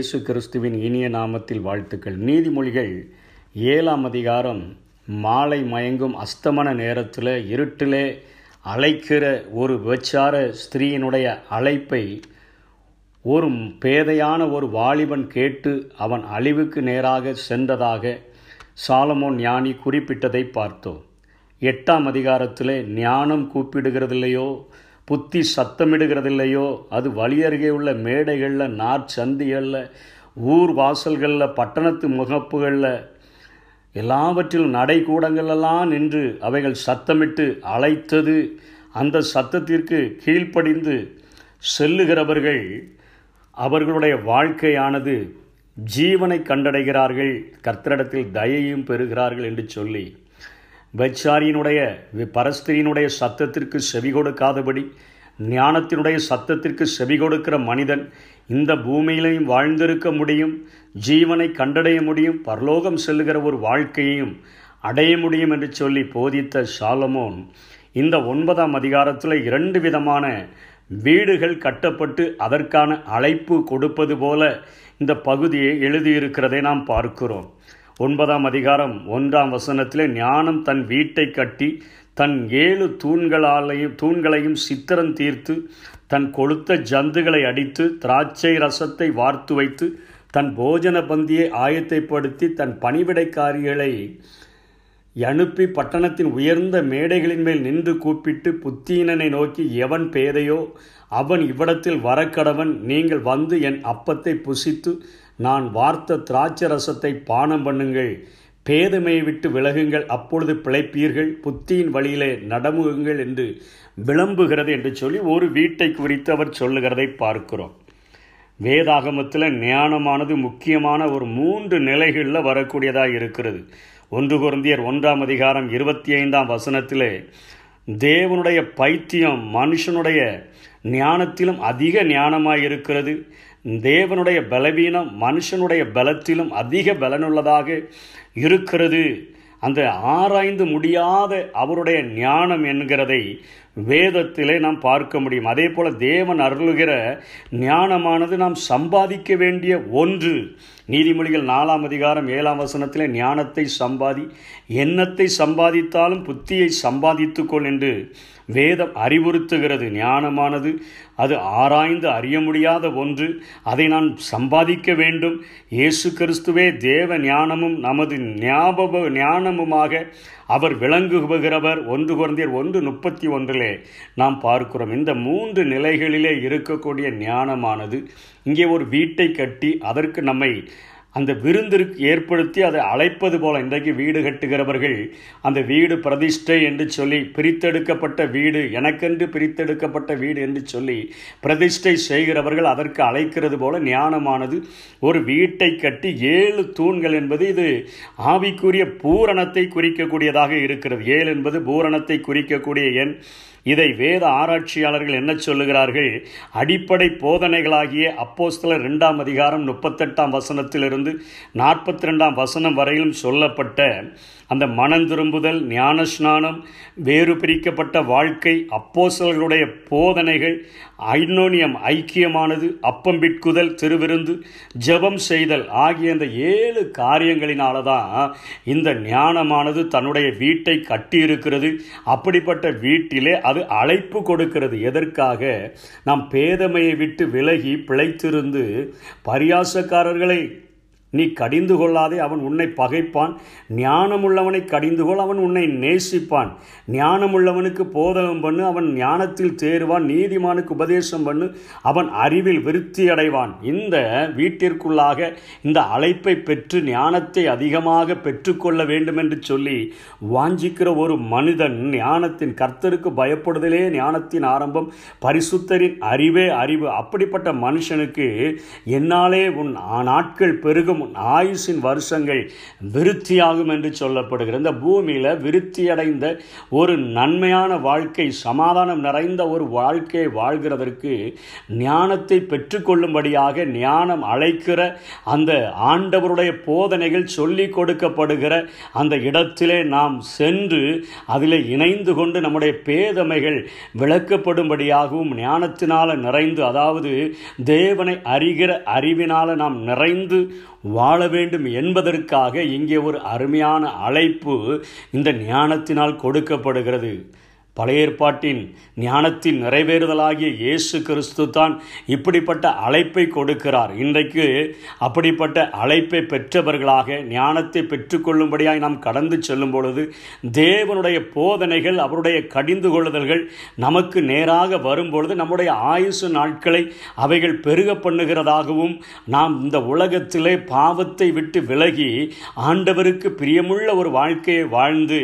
இயேசு கிறிஸ்துவின் இனிய நாமத்தில் வாழ்த்துக்கள். நீதிமொழிகள் ஏழாம் அதிகாரம் மாலை மயங்கும் அஸ்தமன நேரத்தில் இருட்டிலே அழைக்கிற ஒரு விபச்சார ஸ்திரீயினுடைய அழைப்பை ஒரு பேதையான ஒரு வாலிபன் கேட்டு அவன் அழிவுக்கு நேராக சென்றதாக சாலமோன் ஞானி குறிப்பிட்டதை பார்த்தோம். எட்டாம் அதிகாரத்தில் ஞானம் கூப்பிடுகிறதில்லையோ? புத்தி சத்தமிடுகிறதில்லையோ? அது வழி அருகே உள்ள மேடைகளில் நாற்சந்திகளில் ஊர் வாசல்களில் பட்டணத்து முகப்புகளில். எல்லாவற்றிலும் நடைக்கூடங்களெல்லாம் நின்று அவைகள் சத்தமிட்டு அழைத்தது. அந்த சத்தத்திற்கு கீழ்ப்படிந்து செல்லுகிறவர்கள் அவர்களுடைய வாழ்க்கையானது ஜீவனை கண்டடைகிறார்கள். கர்த்தரிடத்தில் தயையும் பெறுகிறார்கள் என்று சொல்லி வைச்சாரியினுடைய பரஸ்திரியினுடைய சத்தத்திற்கு செவி கொடுக்காதபடி ஞானத்தினுடைய சத்தத்திற்கு செவி கொடுக்கிற மனிதன் இந்த பூமியிலையும் வாழ்ந்திருக்க முடியும் ஜீவனை கண்டடைய முடியும் பரலோகம் செல்லுகிற ஒரு வாழ்க்கையையும் அடைய முடியும் என்று சொல்லி போதித்த சாலமோன் இந்த ஒன்பதாம் அதிகாரத்தில் இரண்டு விதமான வீடுகள் கட்டப்பட்டு அதற்கான அழைப்பு கொடுப்பது போல இந்த பகுதியை எழுதியிருக்கிறதை நாம் பார்க்கிறோம். ஒன்பதாம் அதிகாரம் ஒன்றாம் வசனத்தில் ஞானம் தன் வீட்டை கட்டி தன் ஏழு தூண்களாலையும் தூண்களையும் சித்திரம் தீர்த்து தன் கொளுத்த ஜந்துகளை அடித்து திராட்சை ரசத்தை வார்த்து வைத்து தன் போஜன பந்தியை ஆயத்தைப்படுத்தி தன் பணிவிடைக்காரிகளை அனுப்பி பட்டணத்தின் உயர்ந்த மேடைகளின் மேல் நின்று கூப்பிட்டு புத்தீனனை நோக்கி எவன் பேதையோ அவன் இவ்விடத்தில் வரக்கடவன் நீங்கள் வந்து என் அப்பத்தை புசித்து நான் வார்த்த திராட்சை ரசத்தை பானம் பண்ணுங்கள். பேதமையை விட்டு விலகுங்கள். அப்பொழுது பிழைப்பீர்கள். புத்தியின் வழியிலே நடமுகுங்கள் என்று விளம்புகிறது என்று சொல்லி ஒரு வீட்டை குறித்து அவர் சொல்லுகிறதை பார்க்கிறோம். வேதாகமத்தில் ஞானமானது முக்கியமான ஒரு மூன்று நிலைகளில் வரக்கூடியதாக இருக்கிறது. ஒன்று குருந்தியர் ஒன்றாம் அதிகாரம் இருபத்தி ஐந்தாம் வசனத்திலே தேவனுடைய பைத்தியம் மனுஷனுடைய ஞானத்திலும் அதிக ஞானமாக இருக்கிறது தேவனுடைய பலவீனம் மனுஷனுடைய பலத்திலும் அதிக பலனுள்ளதாக இருக்கிறது. அந்த ஆராய்ந்து முடியாத அவருடைய ஞானம் என்கிறதை வேதத்திலே நாம் பார்க்க முடியும். அதே போல் தேவன் அருளுகிற ஞானமானது நாம் சம்பாதிக்க வேண்டிய ஒன்று. நீதிமொழிகள் நாலாம் அதிகாரம் ஏழாம் வசனத்திலே ஞானத்தை சம்பாதி எண்ணத்தை சம்பாதித்தாலும் புத்தியை சம்பாதித்துக்கொள் என்று வேதம் அறிவுறுத்துகிறது. ஞானமானது அது ஆராய்ந்து அறிய முடியாத ஒன்று. அதை நான் சம்பாதிக்க வேண்டும். இயேசு கிறிஸ்துவே தேவ ஞானமும் நமது ஞாபக ஞானமுமாக அவர் விளங்குகிறவர் ஒன்று குழந்தையர் ஒன்று முப்பத்தி ஒன்றிலே நாம் பார்க்கிறோம். இந்த மூன்று நிலைகளிலே இருக்கக்கூடிய ஞானமானது இங்கே ஒரு வீட்டை கட்டி அதற்கு நம்மை அந்த விருந்திற்கு ஏற்படுத்தி அதை அழைப்பது போல இன்றைக்கு வீடு கட்டுகிறவர்கள் அந்த வீடு பிரதிஷ்டை என்று சொல்லி பிரித்தெடுக்கப்பட்ட வீடு எனக்கென்று பிரித்தெடுக்கப்பட்ட வீடு என்று சொல்லி பிரதிஷ்டை செய்கிறவர்கள் அதற்கு அழைக்கிறது போல ஞானமானது. ஒரு வீட்டை கட்டி ஏழு தூண்கள் என்பது இது ஆவிக்குரிய பூரணத்தை குறிக்கக்கூடியதாக இருக்கிறது. ஏழு என்பது பூரணத்தை குறிக்கக்கூடிய எண். இதை வேத ஆராய்ச்சியாளர்கள் என்ன சொல்லுகிறார்கள்? அடிப்படை போதனைகளாகிய அப்போஸ்தலர் ரெண்டாம் அதிகாரம் முப்பத்தெட்டாம் வசனத்திலிருந்து நாற்பத்தி ரெண்டாம் வசனம் வரையிலும் சொல்லப்பட்ட அந்த மனம் திரும்புதல் ஞானஸ்நானம் வேறு பிரிக்கப்பட்ட வாழ்க்கை அப்போசல்களுடைய போதனைகள் ஐநோனியம் ஐக்கியமானது அப்பம் பிட்குதல் திருவிருந்து ஜபம் செய்தல் ஆகிய இந்த ஏழு காரியங்களினால தான் இந்த ஞானமானது தன்னுடைய வீட்டை கட்டியிருக்கிறது. அப்படிப்பட்ட வீட்டிலே அது அழைப்பு கொடுக்கிறது. எதற்காக? நாம் பேதமையை விட்டு விலகி பிழைத்திருந்து பரியாசக்காரர்களை நீ கடிந்து கொள்ளாதே அவன் உன்னை பகைப்பான். ஞானமுள்ளவனை கடிந்து கொள் அவன் உன்னை நேசிப்பான். ஞானமுள்ளவனுக்கு போதகம் பண்ணு அவன் ஞானத்தில் தேறுவான். நீதிமானுக்கு உபதேசம் பண்ணு அவன் அறிவில் விருத்தி அடைவான். இந்த வீட்டிற்குள்ளாக இந்த அழைப்பை பெற்று ஞானத்தை அதிகமாக பெற்றுக்கொள்ள வேண்டும் என்று சொல்லி வாஞ்சிக்கிற ஒரு மனிதன் ஞானத்தின் கர்த்தருக்கு பயப்படுதலே ஞானத்தின் ஆரம்பம். பரிசுத்தரின் அறிவே அறிவு. அப்படிப்பட்ட மனுஷனுக்கு என்னாலே உன் நாட்கள் பெருகும். உன் ஆயுசின் வருஷங்கள் விருத்தியாகும் என்று சொல்லப்படுகிறது. இந்த பூமியில் விருத்தியடைந்த ஒரு நன்மையான வாழ்க்கை சமாதானம் நிறைந்த ஒரு வாழ்க்கையை வாழ்கிறதற்கு ஞானத்தை பெற்றுக்கொள்ளும்படியாக ஞானம் அழைக்கிற அந்த ஆண்டவருடைய போதனைகள் சொல்லி கொடுக்கப்படுகிற அந்த இடத்திலே நாம் சென்று அதில் இணைந்து கொண்டு நம்முடைய பேதமைகள் விளக்கப்படும்படியாகவும் ஞானத்தினால் நிறைந்து அதாவது தேவனை அறிகிற அறிவினால் நாம் நிறைந்து வாழ வேண்டும் என்பதற்காக இங்கே ஒரு அருமையான அழைப்பு இந்த ஞானத்தினால் கொடுக்கப்படுகிறது. பழைய ஏற்பாட்டின் ஞானத்தின் நிறைவேறுதலாகிய இயேசு கிறிஸ்து தான் இப்படிப்பட்ட அழைப்பை கொடுக்கிறார். இன்றைக்கு அப்படிப்பட்ட அழைப்பை பெற்றவர்களாக ஞானத்தை பெற்றுக்கொள்ளும்படியாக நாம் கடந்து செல்லும் பொழுது தேவனுடைய போதனைகள் அவருடைய கடிந்து கொள்ளுதல்கள் நமக்கு நேராக வரும்பொழுது நம்முடைய ஆயுசு நாட்களை அவைகள் பெருக பண்ணுகிறதாகவும் நாம் இந்த உலகத்திலே பாவத்தை விட்டு விலகி ஆண்டவருக்கு பிரியமுள்ள ஒரு வாழ்க்கையை வாழ்ந்து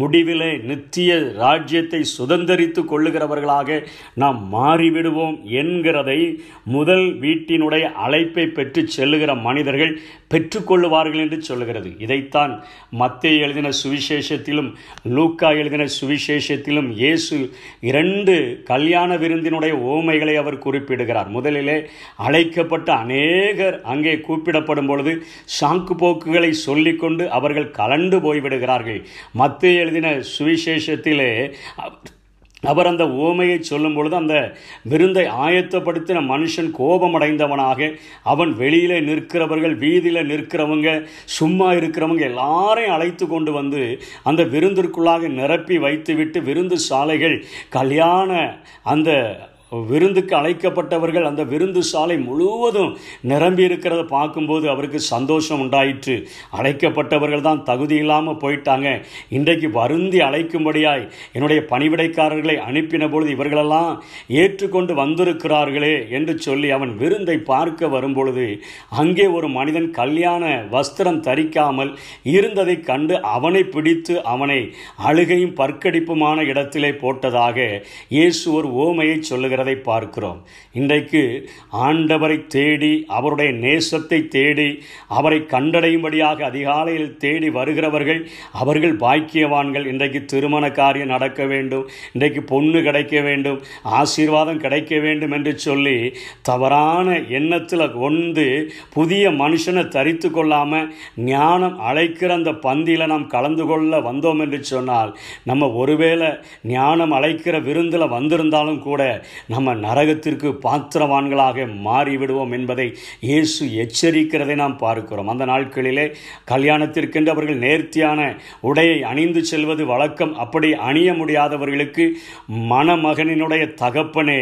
முடிவிலே நித்திய ராஜ்யத்தை சுதந்தரித்து கொள்ளுகிறவர்களாக நாம் மாறிவிடுவோம் என்கிறதை முதல் வீட்டினுடைய அழைப்பை பெற்று செல்லுகிற மனிதர்கள் பெற்றுக்கொள்ளுவார்கள் என்று சொல்லுகிறது. இதைத்தான் மத்திய எழுதின சுவிசேஷத்திலும் லூக்கா எழுதின சுவிசேஷத்திலும் இயேசு இரண்டு கல்யாண விருந்தினுடைய ஓமைகளை அவர் குறிப்பிடுகிறார். முதலிலே அழைக்கப்பட்ட அநேகர் அங்கே கூப்பிடப்படும் பொழுது சாக்கு போக்குகளை சொல்லிக்கொண்டு அவர்கள் கலண்டு போய்விடுகிறார்கள். மத்திய எழுதின சுவிசேஷத்திலே அவர். அந்த ஓமையை சொல்லும் பொழுது அந்த விருந்தை ஆயத்தப்படுத்தின மனுஷன் கோபமடைந்தவனாக அவன் வெளியில் நிற்கிறவர்கள் வீதியில் நிற்கிறவங்க சும்மா இருக்கிறவங்க எல்லாரையும் அழைத்து கொண்டு வந்து அந்த விருந்திற்குள்ளாக நிரப்பி வைத்துவிட்டு விருந்து சாலைகள் கல்யாண அந்த விருந்துக்கு அழைக்கப்பட்டவர்கள் அந்த விருந்து சாலை முழுவதும் நிரம்பி இருக்கிறத பார்க்கும்போது அவருக்கு சந்தோஷம் உண்டாயிற்று. அழைக்கப்பட்டவர்கள் தான் தகுதி இல்லாமல் போயிட்டாங்க. இன்றைக்கு வருந்தி அழைக்கும்படியாய் என்னுடைய பணிவிடைக்காரர்களை அனுப்பின பொழுது இவர்களெல்லாம் ஏற்றுக்கொண்டு வந்திருக்கிறார்களே என்று சொல்லி அவன் விருந்தை பார்க்க வரும்பொழுது அங்கே ஒரு மனிதன் கல்யாண வஸ்திரம் தரிக்காமல் இருந்ததை கண்டு அவனை பிடித்து அவனை அழுகையும் பற்கடிப்புமான இடத்திலே போட்டதாக இயேசு ஒரு ஓமையை சொல்லுகிறார். வருகிறதை பார்க்கிறோம். இன்றைக்கு ஆண்டவரை தேடி அவருடைய நேசத்தை தேடி அவரை கண்டடையும்படியாக அதிகாலையில் தேடி வருகிறவர்கள் அவர்கள் பாக்கியவான்கள். இன்றைக்கு திருமண காரியம் நடக்க வேண்டும். இன்றைக்கு பொண்ணு கிடைக்க வேண்டும். ஆசீர்வாதம் கிடைக்க வேண்டும் என்று சொல்லி தவறான எண்ணத்தில் கொண்டு புதிய மனுஷனை தரித்து கொள்ளாமல் ஞானம் அழைக்கிற அந்த பந்தியில் நாம் கலந்து கொள்ள வந்தோம் என்று சொன்னால் நம்ம ஒருவேளை ஞானம் அழைக்கிற விருந்தில் வந்திருந்தாலும் கூட நம்ம நரகத்திற்கு பாத்திரவான்களாக மாறிவிடுவோம் என்பதை இயேசு எச்சரிக்கிறதை நாம் பார்க்கிறோம். அந்த நாட்களிலே கல்யாணத்திற்கென்று அவர்கள் நேர்த்தியான உடையை அணிந்து செல்வது வழக்கம். அப்படி அணிய முடியாதவர்களுக்கு மணமகனினுடைய தகப்பனே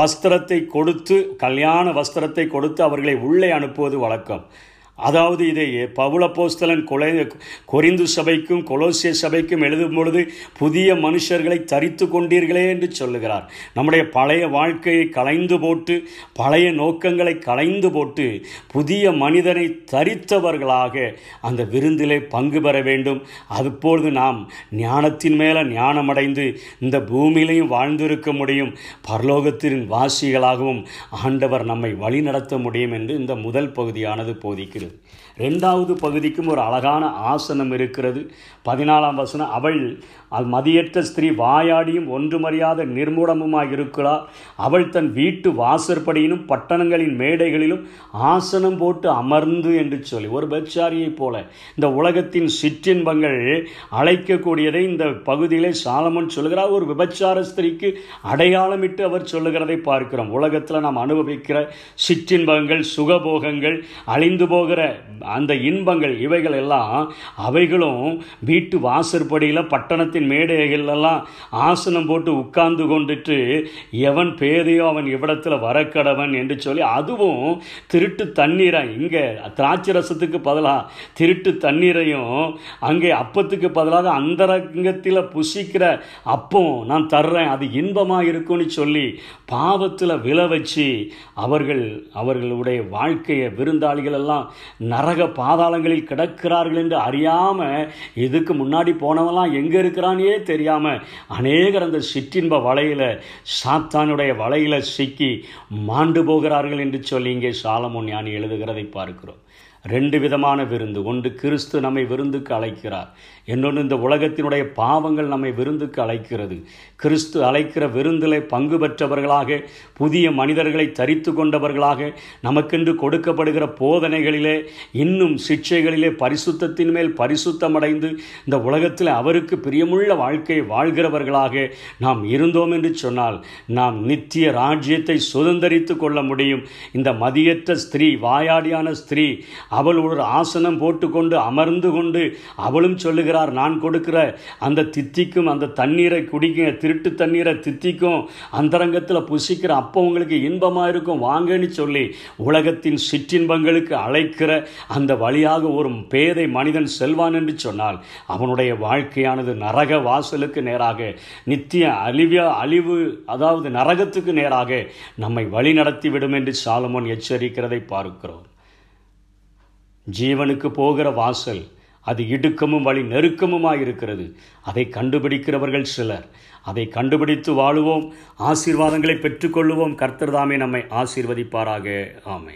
வஸ்திரத்தை கொடுத்து கல்யாண வஸ்திரத்தை கொடுத்து அவர்களை உள்ளே அனுப்புவது வழக்கம். அதாவது இதை பவுளப்போஸ்தலன் கொலை கொரிந்து சபைக்கும் கொலோசிய சபைக்கும் எழுதும் பொழுது புதிய மனுஷர்களை தரித்து கொண்டீர்களே என்று சொல்லுகிறார். நம்முடைய பழைய வாழ்க்கையை களைந்து போட்டு பழைய நோக்கங்களை களைந்து போட்டு புதிய மனிதனை தரித்தவர்களாக அந்த விருந்திலே பங்கு பெற வேண்டும். அதுபொழுது நாம் ஞானத்தின் மேலே ஞானமடைந்து இந்த பூமியிலையும் வாழ்ந்திருக்க முடியும். பரலோகத்தின் வாசிகளாகவும் ஆண்டவர் நம்மை வழிநடத்த முடியும் என்று இந்த முதல் பகுதியானது போதிக்கிறது. ரெண்டாவது பகுதிக்கும் ஒரு அழகான ஆசனம் இருக்கிறது. பதினாலாம் வசனம் அவள் அது மதியற்ற ஸ்திரீ வாயாடியும் ஒன்றுமறியாத நிர்மூடமுமாய் இருக்கிறார் அவள் தன் வீட்டு வாசற்படியிலும் பட்டணங்களின் மேடைகளிலும் ஆசனம் போட்டு அமர்ந்து என்று சொல்லி ஒரு பெச்சாரியைப் போல. இந்த உலகத்தின் சிற்றின்பங்கள் அழைக்கக்கூடியதை இந்த பகுதியிலே சாலமன் சொல்லுகிறார். ஒரு விபச்சார ஸ்திரீக்கு அடையாளமிட்டு அவர் சொல்லுகிறதை பார்க்கிறோம். உலகத்தில் நாம் அனுபவிக்கிற சிற்றின்பங்கள் சுகபோகங்கள் அழிந்து போகிற அந்த இன்பங்கள் இவைகள் எல்லாம் அவைகளும் வீட்டு வாசற்படியில் பட்டணத்தின் மேடைகளெல்லாம் ஆசனம் போட்டு உட்கார்ந்து கொண்டுட்டு எவன் பேதையோ அவன் இவ்விடத்தில் வரக்கடவன் என்று சொல்லி அதுவும் திருட்டு தண்ணீரை இங்கே திராட்சை ரசத்துக்கு பதிலாக திருட்டு தண்ணீரையும் அங்கே அப்பத்துக்கு பதிலாக அந்தரங்கத்தில் புசிக்கிற அப்பம் நான் தர்றேன் அது இன்பமாக இருக்கும்னு சொல்லி பாவத்தில் விழ வச்சு அவர்கள் அவர்களுடைய வாழ்க்கையை விருந்தாளிகள் எல்லாம் நரக பாதாளங்களில் கிடக்கிறார்கள் என்று அறியாமல் இதுக்கு முன்னாடி போனவெல்லாம் எங்கே இருக்கிறான் தெரியாமல் அநேகர் அந்த சிற்றின்ப வலையில் சாத்தானுடைய வலையில் சிக்கி மாண்டு போகிறார்கள் என்று சொல்லி இங்கே சாலமோன் ஞானி எழுதுகிறதை பார்க்கிறோம். ரெண்டு விதமான விருந்து. ஒன்று கிறிஸ்து நம்மை விருந்துக்கு அழைக்கிறார். இன்னொன்று இந்த உலகத்தினுடைய பாவங்கள் நம்மை விருந்துக்கு அழைக்கிறது. கிறிஸ்து அழைக்கிற விருந்திலே பங்கு பெற்றவர்களாக புதிய மனிதர்களை தரித்து கொண்டவர்களாக நமக்கென்று கொடுக்கப்படுகிற போதனைகளிலே இன்னும் சிக்ஷைகளிலே பரிசுத்தத்தின் மேல் பரிசுத்தமடைந்து இந்த உலகத்தில் அவருக்கு பிரியமுள்ள வாழ்க்கை வாழ்கிறவர்களாக நாம் இருந்தோம் என்று சொன்னால் நாம் நித்திய ராஜ்யத்தை சுதந்திரித்து கொள்ள முடியும். இந்த மதியற்ற ஸ்திரீ வாயாடியான ஸ்திரீ அவள் ஒரு ஆசனம் போட்டுக்கொண்டு அமர்ந்து கொண்டு அவளும் சொல்லுகிறார் நான் கொடுக்கிற அந்த தித்திக்கும் அந்த தண்ணீரை குடிக்க திருட்டு தண்ணீரை தித்திக்கும் அந்தரங்கத்தில் புசிக்கிற அப்போ உங்களுக்கு இன்பமாக இருக்கும் வாங்கன்னு சொல்லி உலகத்தின் சிற்றின்பங்களுக்கு அழைக்கிற அந்த வழியாக ஒரு பேதை மனிதன் செல்வான் என்று சொன்னால் அவனுடைய வாழ்க்கையானது நரக வாசலுக்கு நேராக நித்திய அழிவியா அழிவு அதாவது நரகத்துக்கு நேராக நம்மை வழி நடத்திவிடும் என்று சாலமோன் எச்சரிக்கிறதை பார்க்கிறோம். ஜீவனுக்கு போகிற வாசல் அது இடுக்கமும் வழி நெருக்கமுமாக இருக்கிறது அதை கண்டுபிடிக்கிறவர்கள் சிலர். அதை கண்டுபிடித்து வாழுவோம். ஆசீர்வாதங்களை பெற்றுக்கொள்ளுவோம். கர்த்தர் தாமே நம்மை ஆசீர்வதிப்பாராக. ஆமை